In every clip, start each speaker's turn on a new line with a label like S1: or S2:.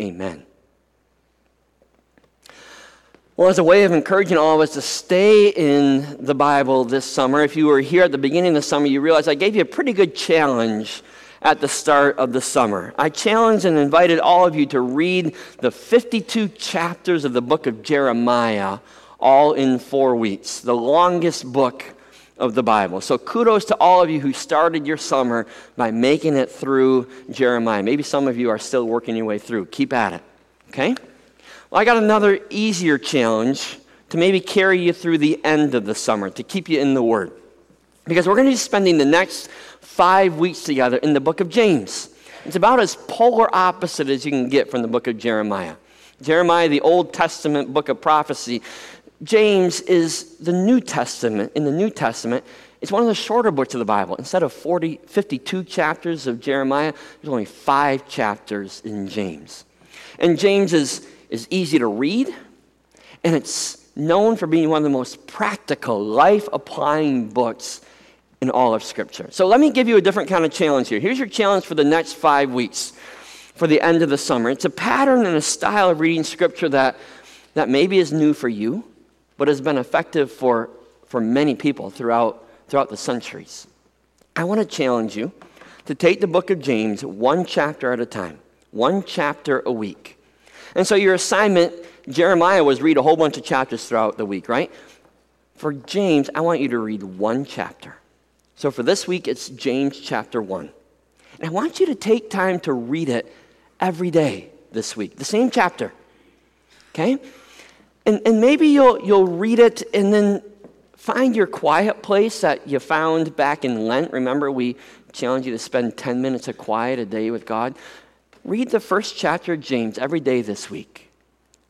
S1: Amen. Well, as a way of encouraging all of us to stay in the Bible this summer, if you were here at the beginning of the summer, you realize I gave you a pretty good challenge at the start of the summer. I challenged and invited all of you to read the 52 chapters of the book of Jeremiah all in four weeks, the longest book of the Bible. So kudos to all of you who started your summer by making it through Jeremiah. Maybe some of you are still working your way through. Keep at it, okay? Well, I got another easier challenge to maybe carry you through the end of the summer, to keep you in the Word. Because we're going to be spending the next five weeks together in the book of James. It's about as polar opposite as you can get from the book of Jeremiah. Jeremiah, the Old Testament book of prophecy. James is the New Testament. In the New Testament, it's one of the shorter books of the Bible. Instead of 40, 52 chapters of Jeremiah, there's only five chapters in James. And James is is easy to read, and it's known for being one of the most practical, life applying books in all of Scripture. So let me give you a different kind of challenge here. Here's your challenge for the next five weeks, for the end of the summer. It's a pattern and a style of reading Scripture that, that maybe is new for you, but has been effective for, for many people throughout, throughout the centuries. I want to challenge you to take the book of James one chapter at a time, one chapter a week. And so your assignment, Jeremiah, was read a whole bunch of chapters throughout the week, right? For James, I want you to read one chapter. So for this week, it's James chapter 1. And I want you to take time to read it every day this week, the same chapter. Okay? And, and maybe you'll, you'll read it and then find your quiet place that you found back in Lent. Remember, we challenge you to spend 10 minutes of quiet a day with God read the first chapter of James every day this week.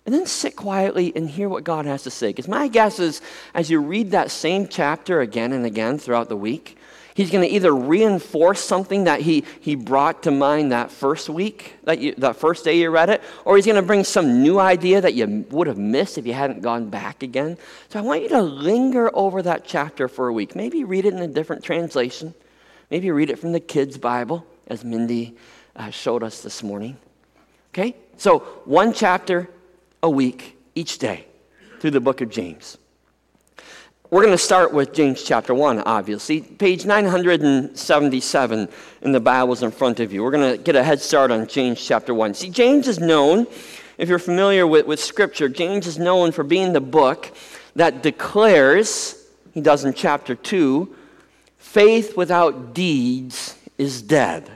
S1: And then sit quietly and hear what God has to say. Because my guess is, as you read that same chapter again and again throughout the week, He's going to either reinforce something that he, he brought to mind that first week, that, you, that first day you read it, or he's going to bring some new idea that you would have missed if you hadn't gone back again. So I want you to linger over that chapter for a week. Maybe read it in a different translation. Maybe read it from the kids' Bible, as Mindy uh, showed us this morning. Okay? So, one chapter a week each day through the book of James. We're going to start with James chapter 1, obviously. Page 977 in the Bibles in front of you. We're going to get a head start on James chapter 1. See, James is known, if you're familiar with, with Scripture, James is known for being the book that declares, he does in chapter 2, faith without deeds is dead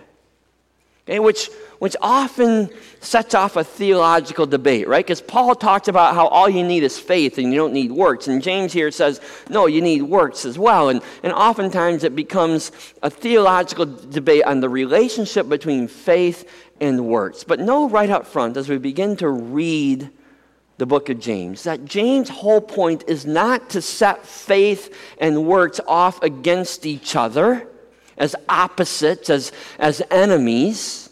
S1: okay, which, which often sets off a theological debate, right? Because Paul talks about how all you need is faith and you don't need works. And James here says, no, you need works as well. And, and oftentimes it becomes a theological debate on the relationship between faith and works. But know right up front as we begin to read the book of James that James' whole point is not to set faith and works off against each other as opposites, as, as enemies.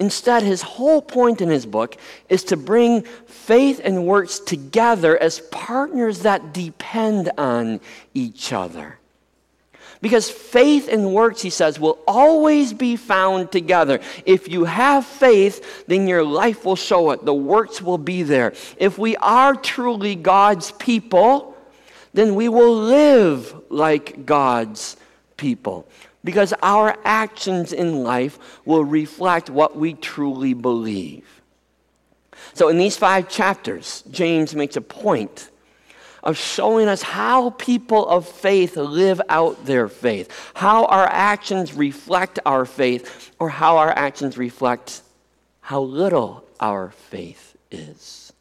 S1: Instead, his whole point in his book is to bring faith and works together as partners that depend on each other. Because faith and works, he says, will always be found together. If you have faith, then your life will show it. The works will be there. If we are truly God's people, then we will live like God's people because our actions in life will reflect what we truly believe. So, in these five chapters, James makes a point of showing us how people of faith live out their faith, how our actions reflect our faith, or how our actions reflect how little our faith is.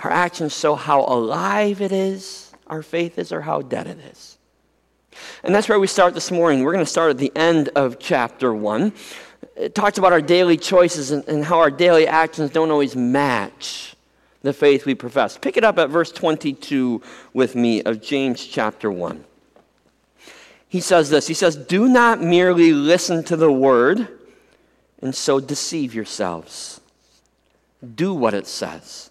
S1: Our actions show how alive it is, our faith is, or how dead it is. And that's where we start this morning. We're going to start at the end of chapter 1. It talks about our daily choices and, and how our daily actions don't always match the faith we profess. Pick it up at verse 22 with me of James chapter 1. He says this He says, Do not merely listen to the word and so deceive yourselves. Do what it says.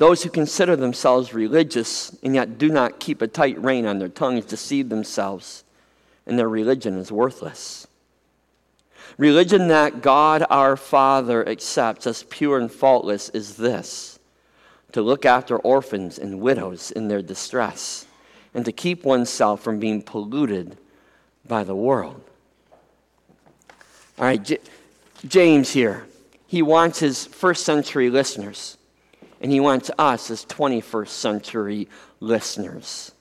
S1: Those who consider themselves religious and yet do not keep a tight rein on their tongues deceive themselves, and their religion is worthless. Religion that God our Father accepts as pure and faultless is this to look after orphans and widows in their distress, and to keep oneself from being polluted by the world. All right, J- James here, he wants his first century listeners, and he wants us as 21st century listeners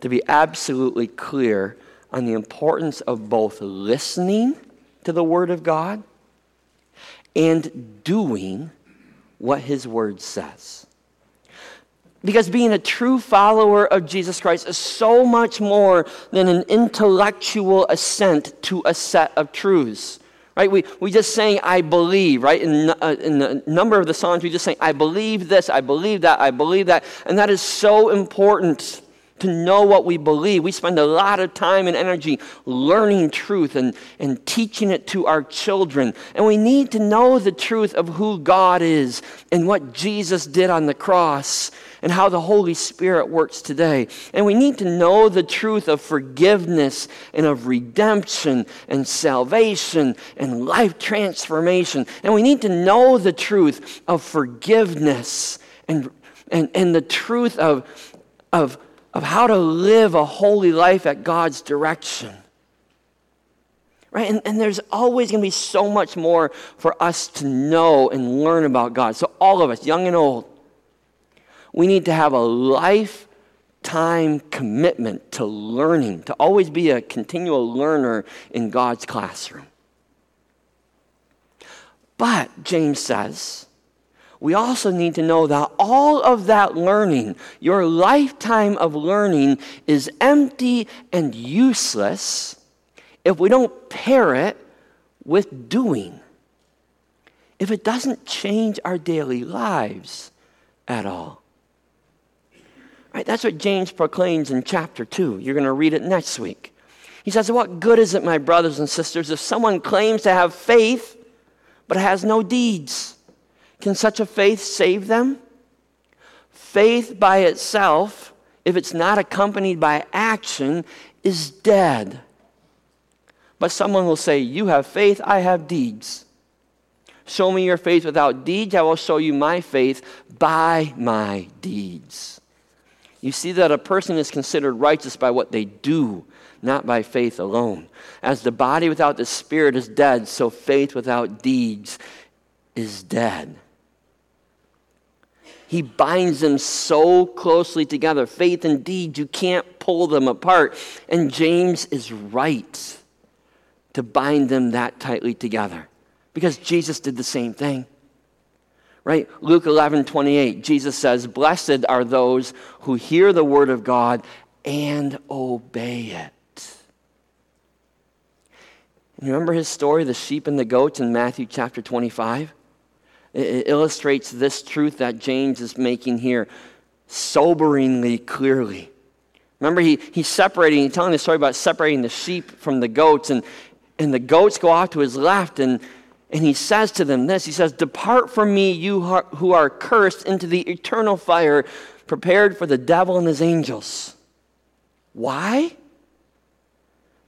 S1: to be absolutely clear on the importance of both listening to the Word of God and doing what His Word says. Because being a true follower of Jesus Christ is so much more than an intellectual assent to a set of truths. Right? We, we just saying, I believe, right? In, uh, in the number of the Psalms, we just say, I believe this, I believe that, I believe that. And that is so important to know what we believe. We spend a lot of time and energy learning truth and, and teaching it to our children. And we need to know the truth of who God is and what Jesus did on the cross and how the Holy Spirit works today. And we need to know the truth of forgiveness and of redemption and salvation and life transformation. And we need to know the truth of forgiveness and, and, and the truth of, of of how to live a holy life at God's direction. Right? And, and there's always going to be so much more for us to know and learn about God. So, all of us, young and old, we need to have a lifetime commitment to learning, to always be a continual learner in God's classroom. But, James says, we also need to know that all of that learning, your lifetime of learning, is empty and useless if we don't pair it with doing. If it doesn't change our daily lives at all. Right, that's what James proclaims in chapter 2. You're going to read it next week. He says, What good is it, my brothers and sisters, if someone claims to have faith but has no deeds? Can such a faith save them? Faith by itself, if it's not accompanied by action, is dead. But someone will say, You have faith, I have deeds. Show me your faith without deeds, I will show you my faith by my deeds. You see that a person is considered righteous by what they do, not by faith alone. As the body without the spirit is dead, so faith without deeds is dead. He binds them so closely together. Faith and deed, you can't pull them apart. And James is right to bind them that tightly together because Jesus did the same thing. Right? Luke 11, 28, Jesus says, Blessed are those who hear the word of God and obey it. You remember his story, the sheep and the goats in Matthew chapter 25? It illustrates this truth that James is making here soberingly clearly. Remember, he, he's separating, he's telling the story about separating the sheep from the goats, and, and the goats go off to his left, and, and he says to them this He says, Depart from me, you who are cursed, into the eternal fire prepared for the devil and his angels. Why?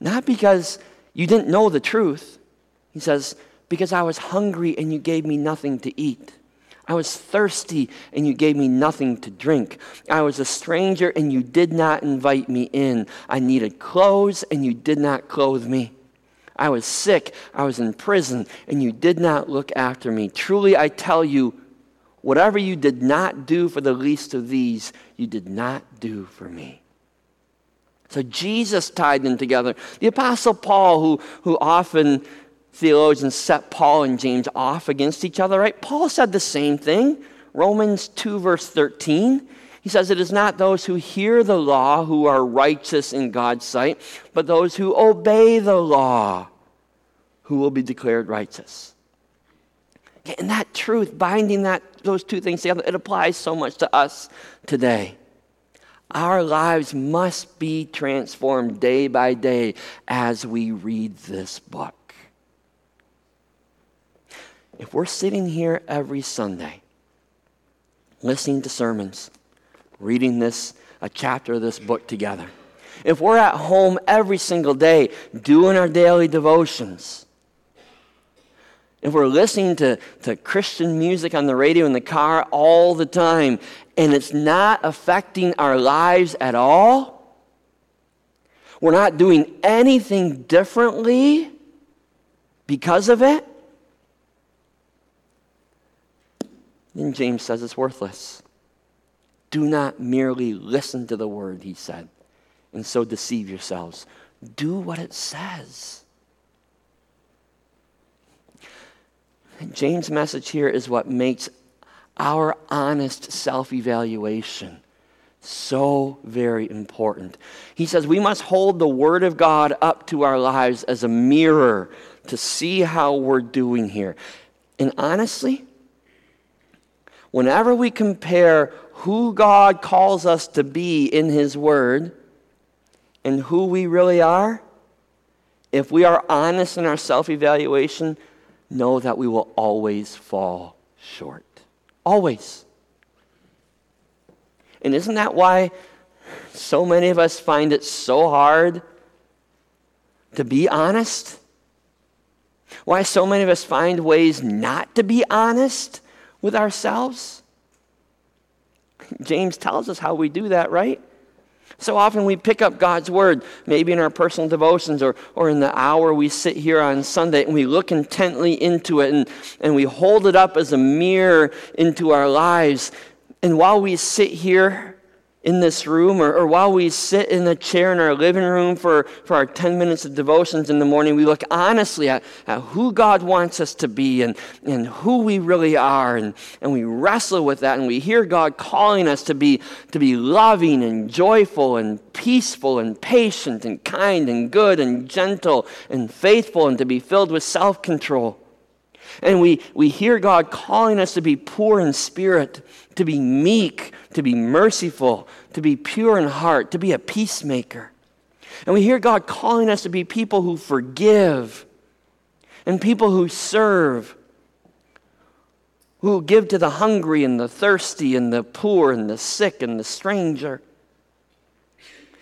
S1: Not because you didn't know the truth. He says, because I was hungry and you gave me nothing to eat. I was thirsty and you gave me nothing to drink. I was a stranger and you did not invite me in. I needed clothes and you did not clothe me. I was sick, I was in prison, and you did not look after me. Truly, I tell you, whatever you did not do for the least of these, you did not do for me. So Jesus tied them together. The Apostle Paul, who, who often theologians set Paul and James off against each other, right? Paul said the same thing. Romans 2, verse 13. He says, It is not those who hear the law who are righteous in God's sight, but those who obey the law who will be declared righteous. And that truth, binding that, those two things together, it applies so much to us today. Our lives must be transformed day by day as we read this book. If we're sitting here every Sunday, listening to sermons, reading this, a chapter of this book together, if we're at home every single day doing our daily devotions, if we're listening to, to Christian music on the radio in the car all the time and it's not affecting our lives at all, we're not doing anything differently because of it, then James says it's worthless. Do not merely listen to the word, he said, and so deceive yourselves. Do what it says. James' message here is what makes our honest self evaluation so very important. He says we must hold the Word of God up to our lives as a mirror to see how we're doing here. And honestly, whenever we compare who God calls us to be in His Word and who we really are, if we are honest in our self evaluation, know that we will always fall short. Always. And isn't that why so many of us find it so hard to be honest? Why so many of us find ways not to be honest with ourselves? James tells us how we do that, right? So often we pick up God's word, maybe in our personal devotions or, or in the hour we sit here on Sunday, and we look intently into it and, and we hold it up as a mirror into our lives. And while we sit here, in this room or, or while we sit in the chair in our living room for, for our 10 minutes of devotions in the morning, we look honestly at, at who God wants us to be and, and who we really are. And, and we wrestle with that and we hear God calling us to be, to be loving and joyful and peaceful and patient and kind and good and gentle and faithful and to be filled with self control. And we, we hear God calling us to be poor in spirit, to be meek, to be merciful, to be pure in heart, to be a peacemaker. And we hear God calling us to be people who forgive and people who serve, who give to the hungry and the thirsty and the poor and the sick and the stranger.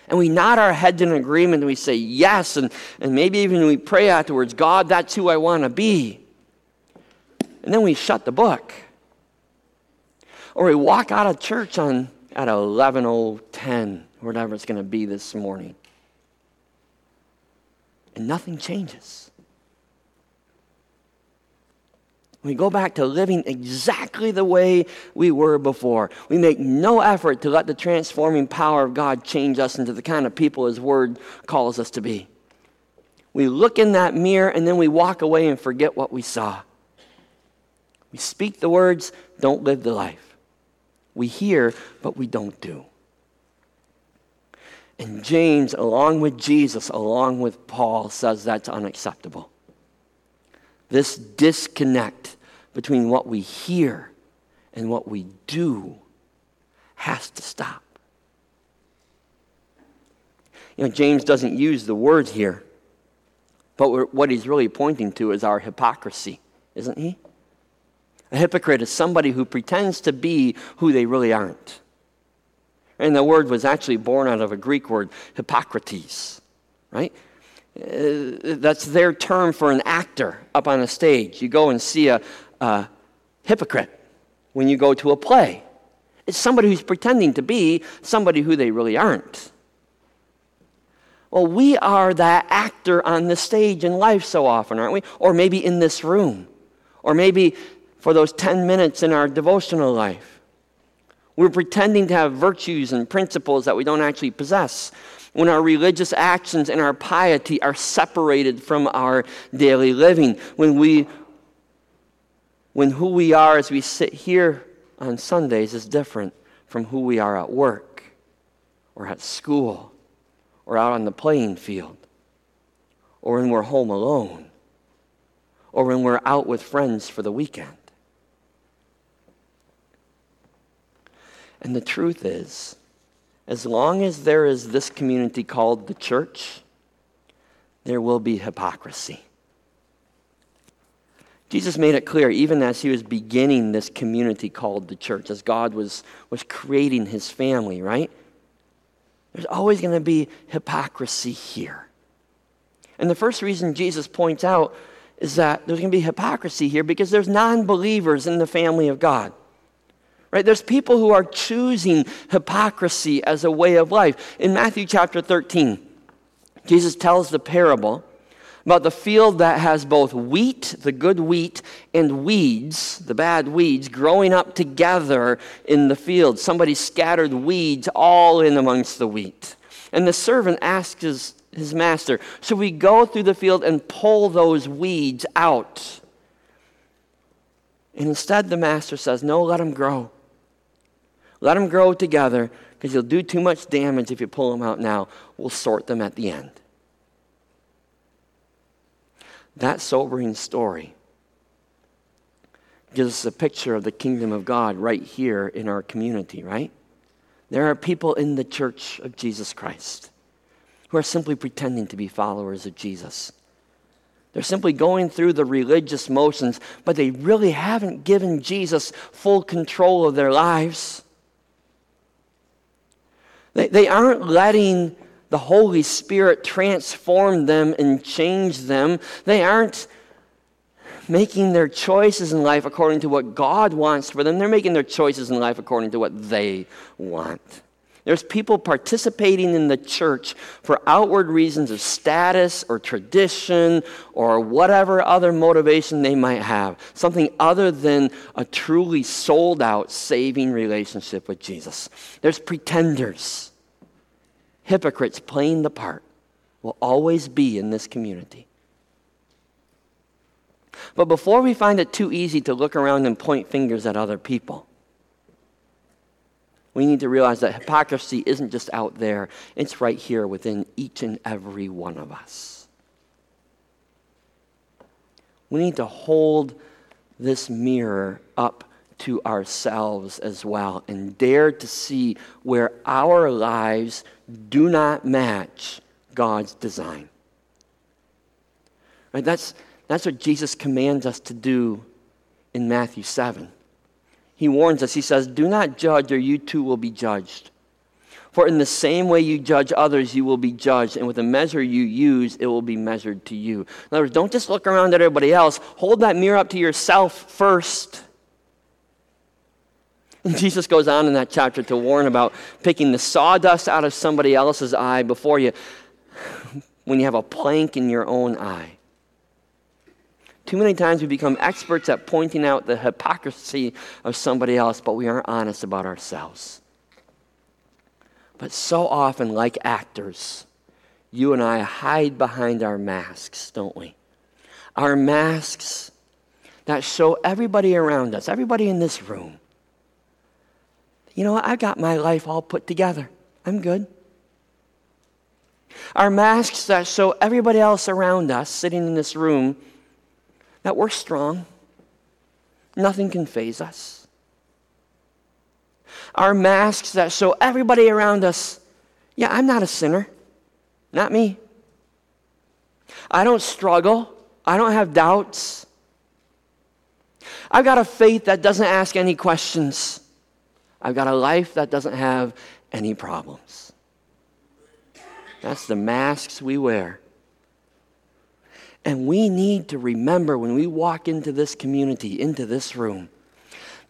S1: And we nod our heads in agreement and we say yes, and, and maybe even we pray afterwards, God, that's who I want to be. And then we shut the book. Or we walk out of church on at 11:10, whatever it's going to be this morning. And nothing changes. We go back to living exactly the way we were before. We make no effort to let the transforming power of God change us into the kind of people His Word calls us to be. We look in that mirror and then we walk away and forget what we saw. We speak the words, don't live the life. We hear, but we don't do. And James, along with Jesus, along with Paul, says that's unacceptable. This disconnect between what we hear and what we do has to stop. You know, James doesn't use the word here, but what he's really pointing to is our hypocrisy, isn't he? A hypocrite is somebody who pretends to be who they really aren't. And the word was actually born out of a Greek word, hypokrites, right? Uh, that's their term for an actor up on a stage. You go and see a, a hypocrite when you go to a play. It's somebody who's pretending to be somebody who they really aren't. Well, we are that actor on the stage in life so often, aren't we? Or maybe in this room. Or maybe for those 10 minutes in our devotional life. We're pretending to have virtues and principles that we don't actually possess. When our religious actions and our piety are separated from our daily living. When we when who we are as we sit here on Sundays is different from who we are at work or at school or out on the playing field or when we're home alone or when we're out with friends for the weekend. And the truth is, as long as there is this community called the church, there will be hypocrisy. Jesus made it clear, even as he was beginning this community called the church, as God was, was creating his family, right? There's always going to be hypocrisy here. And the first reason Jesus points out is that there's going to be hypocrisy here because there's non believers in the family of God. Right? There's people who are choosing hypocrisy as a way of life. In Matthew chapter 13, Jesus tells the parable about the field that has both wheat, the good wheat, and weeds, the bad weeds, growing up together in the field. Somebody scattered weeds all in amongst the wheat. And the servant asks his, his master, Should we go through the field and pull those weeds out? And instead, the master says, No, let them grow. Let them grow together because you'll do too much damage if you pull them out now. We'll sort them at the end. That sobering story gives us a picture of the kingdom of God right here in our community, right? There are people in the church of Jesus Christ who are simply pretending to be followers of Jesus. They're simply going through the religious motions, but they really haven't given Jesus full control of their lives. They, they aren't letting the Holy Spirit transform them and change them. They aren't making their choices in life according to what God wants for them. They're making their choices in life according to what they want. There's people participating in the church for outward reasons of status or tradition or whatever other motivation they might have, something other than a truly sold out, saving relationship with Jesus. There's pretenders hypocrites playing the part will always be in this community. But before we find it too easy to look around and point fingers at other people, we need to realize that hypocrisy isn't just out there, it's right here within each and every one of us. We need to hold this mirror up to ourselves as well and dare to see where our lives do not match God's design. Right? That's, that's what Jesus commands us to do in Matthew 7. He warns us, he says, Do not judge, or you too will be judged. For in the same way you judge others, you will be judged, and with the measure you use, it will be measured to you. In other words, don't just look around at everybody else, hold that mirror up to yourself first. And Jesus goes on in that chapter to warn about picking the sawdust out of somebody else's eye before you, when you have a plank in your own eye. Too many times we become experts at pointing out the hypocrisy of somebody else, but we aren't honest about ourselves. But so often, like actors, you and I hide behind our masks, don't we? Our masks that show everybody around us, everybody in this room, you know what? I got my life all put together. I'm good. Our masks that show everybody else around us sitting in this room that we're strong. Nothing can faze us. Our masks that show everybody around us, yeah, I'm not a sinner. Not me. I don't struggle. I don't have doubts. I've got a faith that doesn't ask any questions. I've got a life that doesn't have any problems. That's the masks we wear. And we need to remember when we walk into this community, into this room,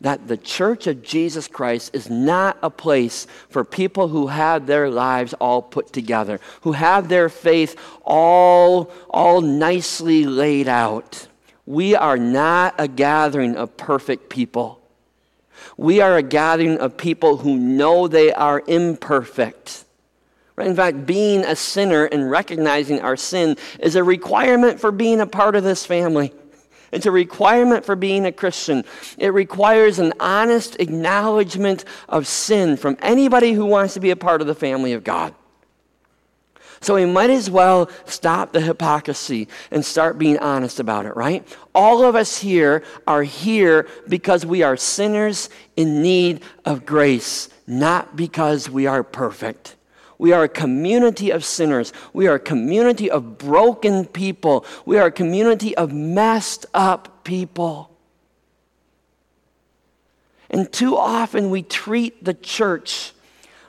S1: that the church of Jesus Christ is not a place for people who have their lives all put together, who have their faith all, all nicely laid out. We are not a gathering of perfect people. We are a gathering of people who know they are imperfect. Right? In fact, being a sinner and recognizing our sin is a requirement for being a part of this family. It's a requirement for being a Christian. It requires an honest acknowledgement of sin from anybody who wants to be a part of the family of God. So we might as well stop the hypocrisy and start being honest about it, right? All of us here are here because we are sinners in need of grace, not because we are perfect. We are a community of sinners. We are a community of broken people. We are a community of messed up people. And too often we treat the church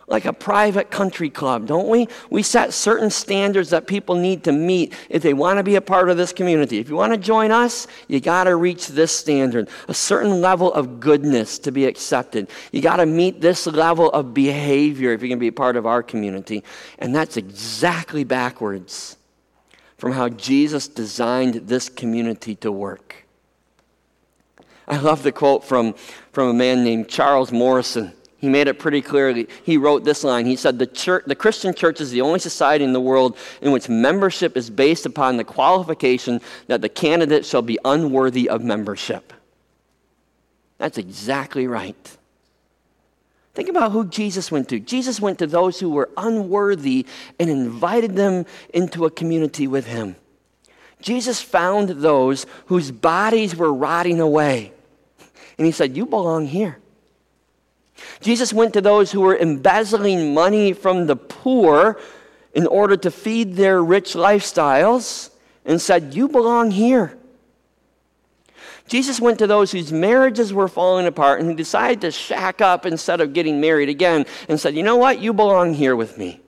S1: like a private country club, don't we? We set certain standards that people need to meet if they want to be a part of this community. If you want to join us, you got to reach this standard, a certain level of goodness to be accepted. You got to meet this level of behavior if you're going to be a part of our community. And that's exactly backwards from how Jesus designed this community to work. I love the quote from, from a man named Charles Morrison. He made it pretty clearly. He wrote this line. He said, the, church, the Christian church is the only society in the world in which membership is based upon the qualification that the candidate shall be unworthy of membership. That's exactly right. Think about who Jesus went to. Jesus went to those who were unworthy and invited them into a community with him. Jesus found those whose bodies were rotting away. And he said, You belong here. Jesus went to those who were embezzling money from the poor in order to feed their rich lifestyles and said, You belong here. Jesus went to those whose marriages were falling apart and who decided to shack up instead of getting married again and said, You know what? You belong here with me.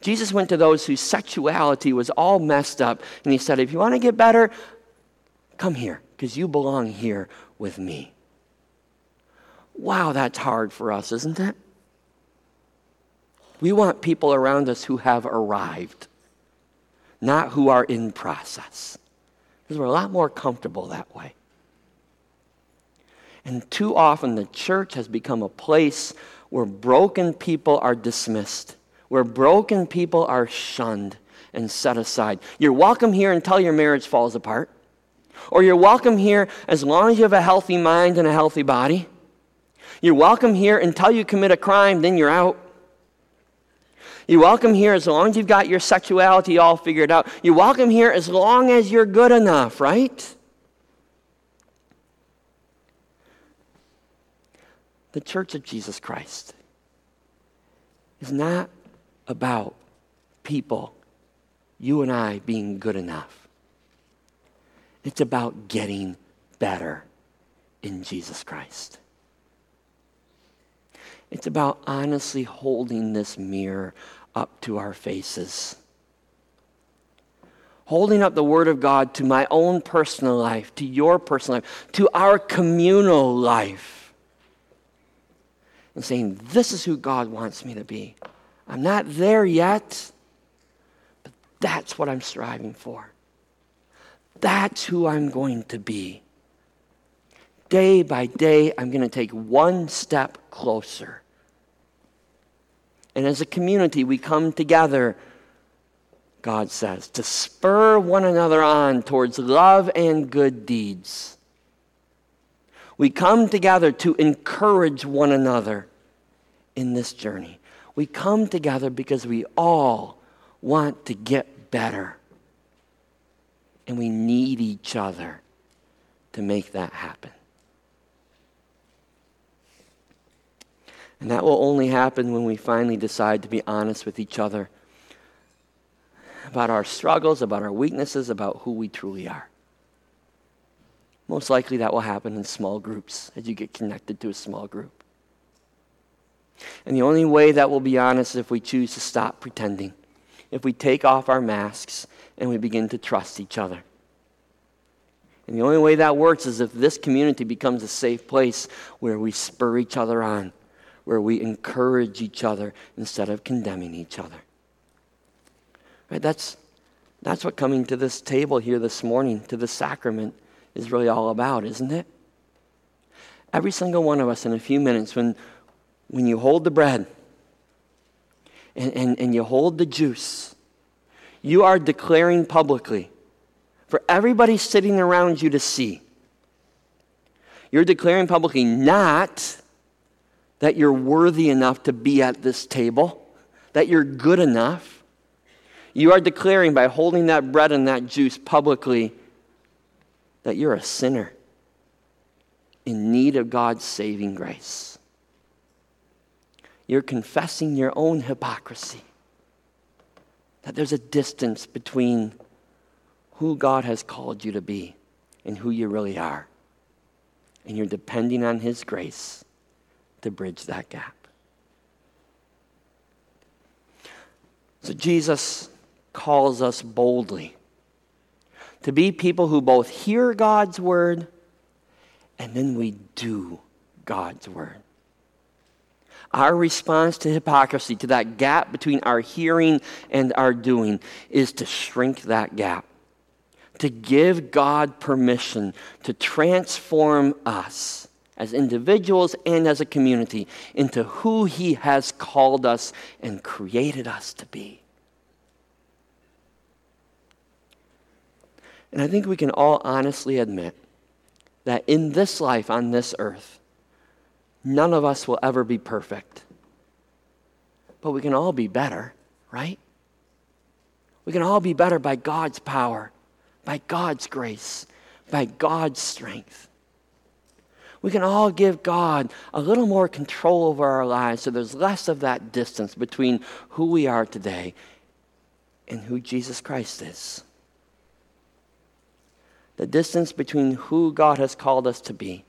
S1: Jesus went to those whose sexuality was all messed up and he said, If you want to get better, come here because you belong here with me. Wow, that's hard for us, isn't it? We want people around us who have arrived, not who are in process, because we're a lot more comfortable that way. And too often, the church has become a place where broken people are dismissed, where broken people are shunned and set aside. You're welcome here until your marriage falls apart, or you're welcome here as long as you have a healthy mind and a healthy body. You're welcome here until you commit a crime, then you're out. You're welcome here as long as you've got your sexuality all figured out. You're welcome here as long as you're good enough, right? The Church of Jesus Christ is not about people, you and I, being good enough. It's about getting better in Jesus Christ. It's about honestly holding this mirror up to our faces. Holding up the Word of God to my own personal life, to your personal life, to our communal life. And saying, This is who God wants me to be. I'm not there yet, but that's what I'm striving for. That's who I'm going to be. Day by day, I'm going to take one step closer. And as a community, we come together, God says, to spur one another on towards love and good deeds. We come together to encourage one another in this journey. We come together because we all want to get better. And we need each other to make that happen. And that will only happen when we finally decide to be honest with each other about our struggles, about our weaknesses, about who we truly are. Most likely that will happen in small groups as you get connected to a small group. And the only way that we'll be honest is if we choose to stop pretending, if we take off our masks and we begin to trust each other. And the only way that works is if this community becomes a safe place where we spur each other on, where we encourage each other instead of condemning each other. Right? That's, that's what coming to this table here this morning, to the sacrament, is really all about, isn't it? Every single one of us, in a few minutes, when, when you hold the bread and, and, and you hold the juice, you are declaring publicly for everybody sitting around you to see. You're declaring publicly not that you're worthy enough to be at this table, that you're good enough. You are declaring by holding that bread and that juice publicly that you're a sinner in need of God's saving grace. you're confessing your own hypocrisy. That there's a distance between who God has called you to be and who you really are. And you're depending on His grace to bridge that gap. So Jesus calls us boldly to be people who both hear God's word and then we do God's word. Our response to hypocrisy, to that gap between our hearing and our doing, is to shrink that gap, to give God permission to transform us as individuals and as a community into who He has called us and created us to be. And I think we can all honestly admit that in this life on this earth, none of us will ever be perfect. But we can all be better, right? We can all be better by God's power, by God's grace, by God's strength. We can all give God a little more control over our lives so there's less of that distance between who we are today and who Jesus Christ is the distance between who God has called us to be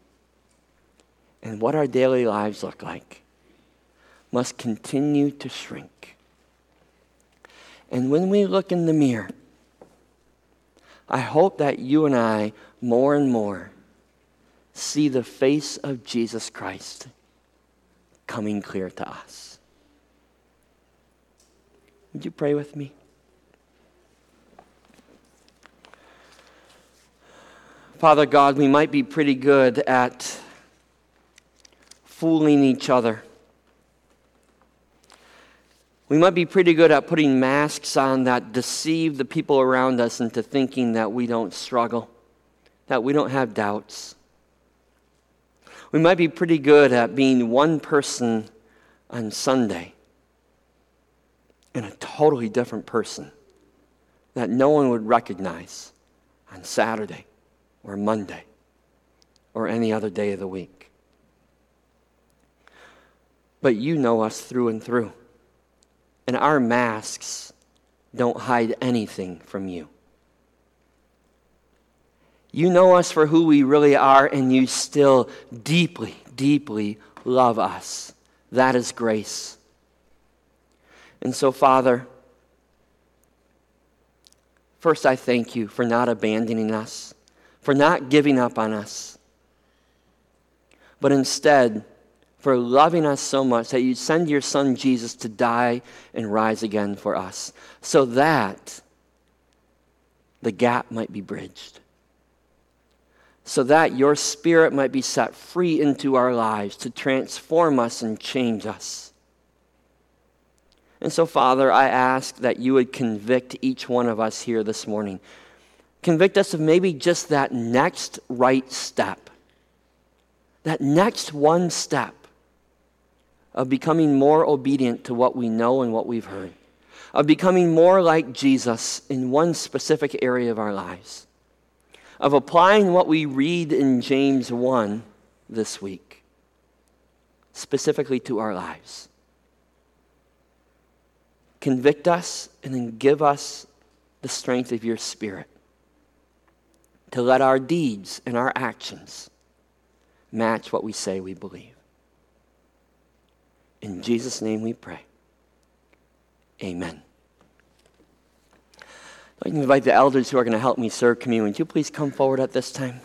S1: and what our daily lives look like must continue to shrink. And when we look in the mirror, I hope that you and I, more and more, see the face of Jesus Christ coming clear to us. Would you pray with me? Father God, we might be pretty good at fooling each other. We might be pretty good at putting masks on that deceive the people around us into thinking that we don't struggle, that we don't have doubts. We might be pretty good at being one person on Sunday and a totally different person that no one would recognize on Saturday or Monday or any other day of the week. But you know us through and through. And our masks don't hide anything from you. You know us for who we really are, and you still deeply, deeply love us. That is grace. And so, Father, first I thank you for not abandoning us for not giving up on us, but instead for loving us so much that you send your son Jesus to die and rise again for us, so that the gap might be bridged, so that your spirit might be set free into our lives to transform us and change us. And so, Father, I ask that you would convict each one of us here this morning Convict us of maybe just that next right step. That next one step of becoming more obedient to what we know and what we've heard, of becoming more like Jesus in one specific area of our lives, of applying what we read in James 1 this week, specifically to our lives. Convict us and then give us the strength of your Spirit to let our deeds and our actions match what we say we believe. In Jesus' name we pray. Amen. To invite the elders who are going to help me serve communion. Would you please come forward at this time?